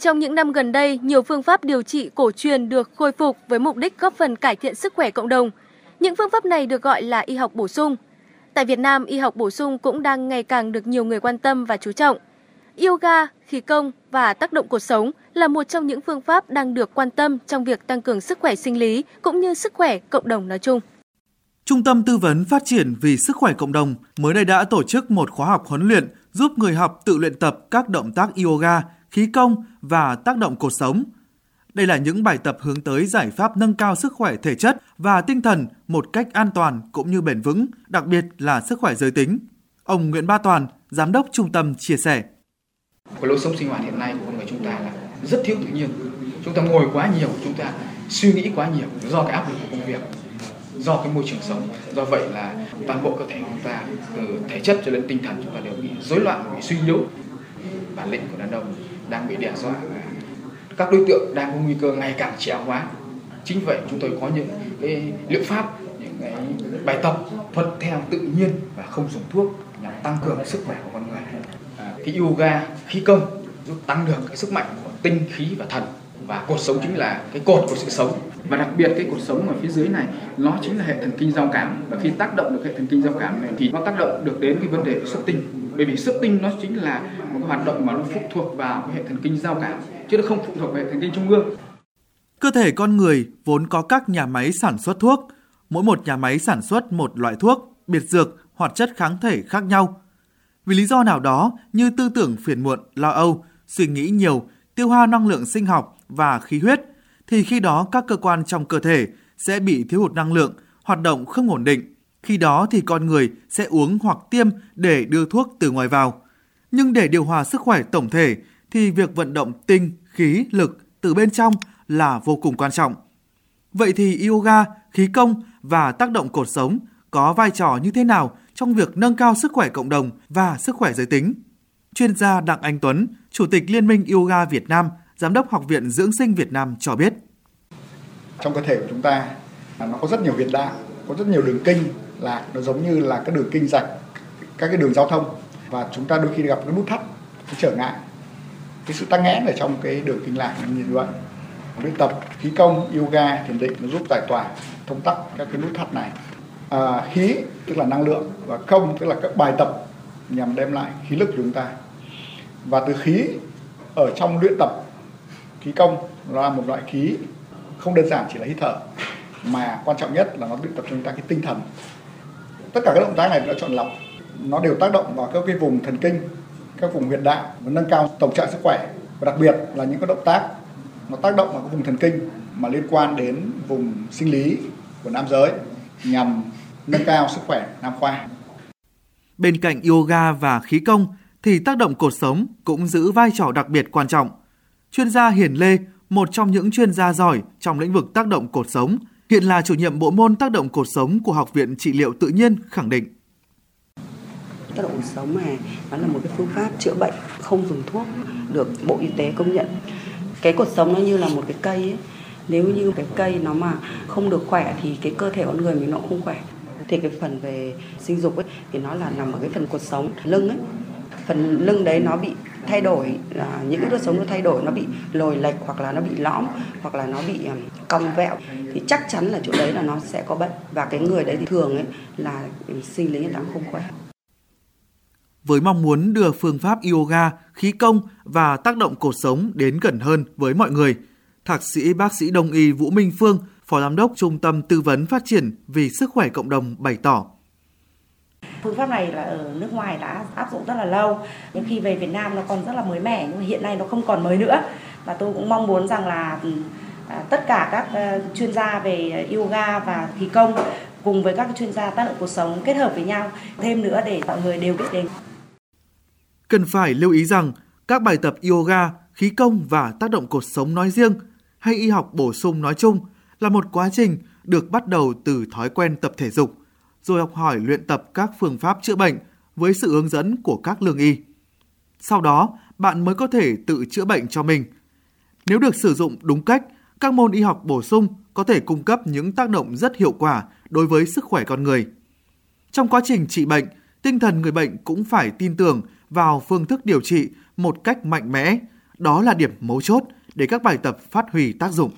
trong những năm gần đây, nhiều phương pháp điều trị cổ truyền được khôi phục với mục đích góp phần cải thiện sức khỏe cộng đồng. Những phương pháp này được gọi là y học bổ sung. Tại Việt Nam, y học bổ sung cũng đang ngày càng được nhiều người quan tâm và chú trọng. Yoga, khí công và tác động cuộc sống là một trong những phương pháp đang được quan tâm trong việc tăng cường sức khỏe sinh lý cũng như sức khỏe cộng đồng nói chung. Trung tâm Tư vấn Phát triển vì Sức khỏe Cộng đồng mới đây đã tổ chức một khóa học huấn luyện giúp người học tự luyện tập các động tác yoga, khí công và tác động cột sống. Đây là những bài tập hướng tới giải pháp nâng cao sức khỏe thể chất và tinh thần một cách an toàn cũng như bền vững, đặc biệt là sức khỏe giới tính. Ông Nguyễn Ba Toàn, Giám đốc trung tâm chia sẻ. Cái lối sống sinh hoạt hiện nay của con người chúng ta là rất thiếu tự nhiên. Chúng ta ngồi quá nhiều, chúng ta suy nghĩ quá nhiều do cái áp lực của công việc, do cái môi trường sống. Do vậy là toàn bộ cơ thể của chúng ta từ thể chất cho đến tinh thần chúng ta đều bị rối loạn, bị suy yếu. Bản lĩnh của đàn ông đang bị đe dọa. Các đối tượng đang có nguy cơ ngày càng trẻ hóa. Chính vậy chúng tôi có những cái liệu pháp những cái bài tập thuật theo tự nhiên và không dùng thuốc nhằm tăng cường sức khỏe của con người. À, cái yoga khí công giúp tăng được cái sức mạnh của tinh khí và thần. Và cột sống chính là cái cột của sự sống. Và đặc biệt cái cột sống ở phía dưới này nó chính là hệ thần kinh giao cảm. Và khi tác động được hệ thần kinh giao cảm này thì nó tác động được đến cái vấn đề xuất tinh. Bởi vì xuất tinh nó chính là hoạt động mà nó phụ thuộc vào cái hệ thần kinh giao cảm chứ nó không phụ thuộc vào hệ thần kinh trung ương cơ thể con người vốn có các nhà máy sản xuất thuốc mỗi một nhà máy sản xuất một loại thuốc biệt dược hoạt chất kháng thể khác nhau vì lý do nào đó như tư tưởng phiền muộn lo âu suy nghĩ nhiều tiêu hao năng lượng sinh học và khí huyết thì khi đó các cơ quan trong cơ thể sẽ bị thiếu hụt năng lượng, hoạt động không ổn định. Khi đó thì con người sẽ uống hoặc tiêm để đưa thuốc từ ngoài vào. Nhưng để điều hòa sức khỏe tổng thể thì việc vận động tinh, khí, lực từ bên trong là vô cùng quan trọng. Vậy thì yoga, khí công và tác động cột sống có vai trò như thế nào trong việc nâng cao sức khỏe cộng đồng và sức khỏe giới tính? Chuyên gia Đặng Anh Tuấn, Chủ tịch Liên minh Yoga Việt Nam Giám đốc Học viện Dưỡng sinh Việt Nam cho biết. Trong cơ thể của chúng ta à, nó có rất nhiều huyệt đạo, có rất nhiều đường kinh là nó giống như là các đường kinh rạch, các cái đường giao thông và chúng ta đôi khi gặp cái nút thắt, cái trở ngại, cái sự tắc nghẽn ở trong cái đường kinh lạc như vậy. Luyện tập khí công, yoga, thiền định nó giúp giải tỏa, thông tắc các cái nút thắt này. À, khí tức là năng lượng và công tức là các bài tập nhằm đem lại khí lực cho chúng ta. Và từ khí ở trong luyện tập khí công là một loại khí không đơn giản chỉ là hít thở mà quan trọng nhất là nó luyện tập cho chúng ta cái tinh thần tất cả các động tác này đã chọn lọc nó đều tác động vào các cái vùng thần kinh các vùng huyệt đạo và nâng cao tổng trạng sức khỏe và đặc biệt là những cái động tác nó tác động vào các vùng thần kinh mà liên quan đến vùng sinh lý của nam giới nhằm nâng cao sức khỏe nam khoa. Bên cạnh yoga và khí công thì tác động cột sống cũng giữ vai trò đặc biệt quan trọng chuyên gia Hiền Lê, một trong những chuyên gia giỏi trong lĩnh vực tác động cột sống, hiện là chủ nhiệm bộ môn tác động cột sống của Học viện Trị liệu Tự nhiên khẳng định. Tác động cột sống này nó là một cái phương pháp chữa bệnh không dùng thuốc được Bộ Y tế công nhận. Cái cột sống nó như là một cái cây ấy. Nếu như cái cây nó mà không được khỏe thì cái cơ thể con người mình nó cũng không khỏe. Thì cái phần về sinh dục ấy, thì nó là nằm ở cái phần cột sống lưng ấy. Phần lưng đấy nó bị thay đổi là những cái đốt sống nó thay đổi, nó bị lồi lệch hoặc là nó bị lõm, hoặc là nó bị à, cong vẹo, thì chắc chắn là chỗ đấy là nó sẽ có bệnh và cái người đấy thì thường ấy là sinh lý là không khỏe với mong muốn đưa phương pháp yoga, khí công và tác động cột sống đến gần hơn với mọi người. Thạc sĩ bác sĩ Đông y Vũ Minh Phương, Phó Giám đốc Trung tâm Tư vấn Phát triển vì Sức khỏe Cộng đồng bày tỏ. Phương pháp này là ở nước ngoài đã áp dụng rất là lâu, nhưng khi về Việt Nam nó còn rất là mới mẻ, nhưng hiện nay nó không còn mới nữa. Và tôi cũng mong muốn rằng là ừ, à, tất cả các ờ, chuyên gia về yoga và khí công cùng với các chuyên gia tác động cuộc sống kết hợp với nhau thêm nữa để mọi người đều biết đến. Cần phải lưu ý rằng các bài tập yoga, khí công và tác động cột sống nói riêng hay y học bổ sung nói chung là một quá trình được bắt đầu từ thói quen tập thể dục rồi học hỏi luyện tập các phương pháp chữa bệnh với sự hướng dẫn của các lương y. Sau đó, bạn mới có thể tự chữa bệnh cho mình. Nếu được sử dụng đúng cách, các môn y học bổ sung có thể cung cấp những tác động rất hiệu quả đối với sức khỏe con người. Trong quá trình trị bệnh, tinh thần người bệnh cũng phải tin tưởng vào phương thức điều trị một cách mạnh mẽ, Đó là điểm mấu chốt để các bài tập phát huy tác dụng.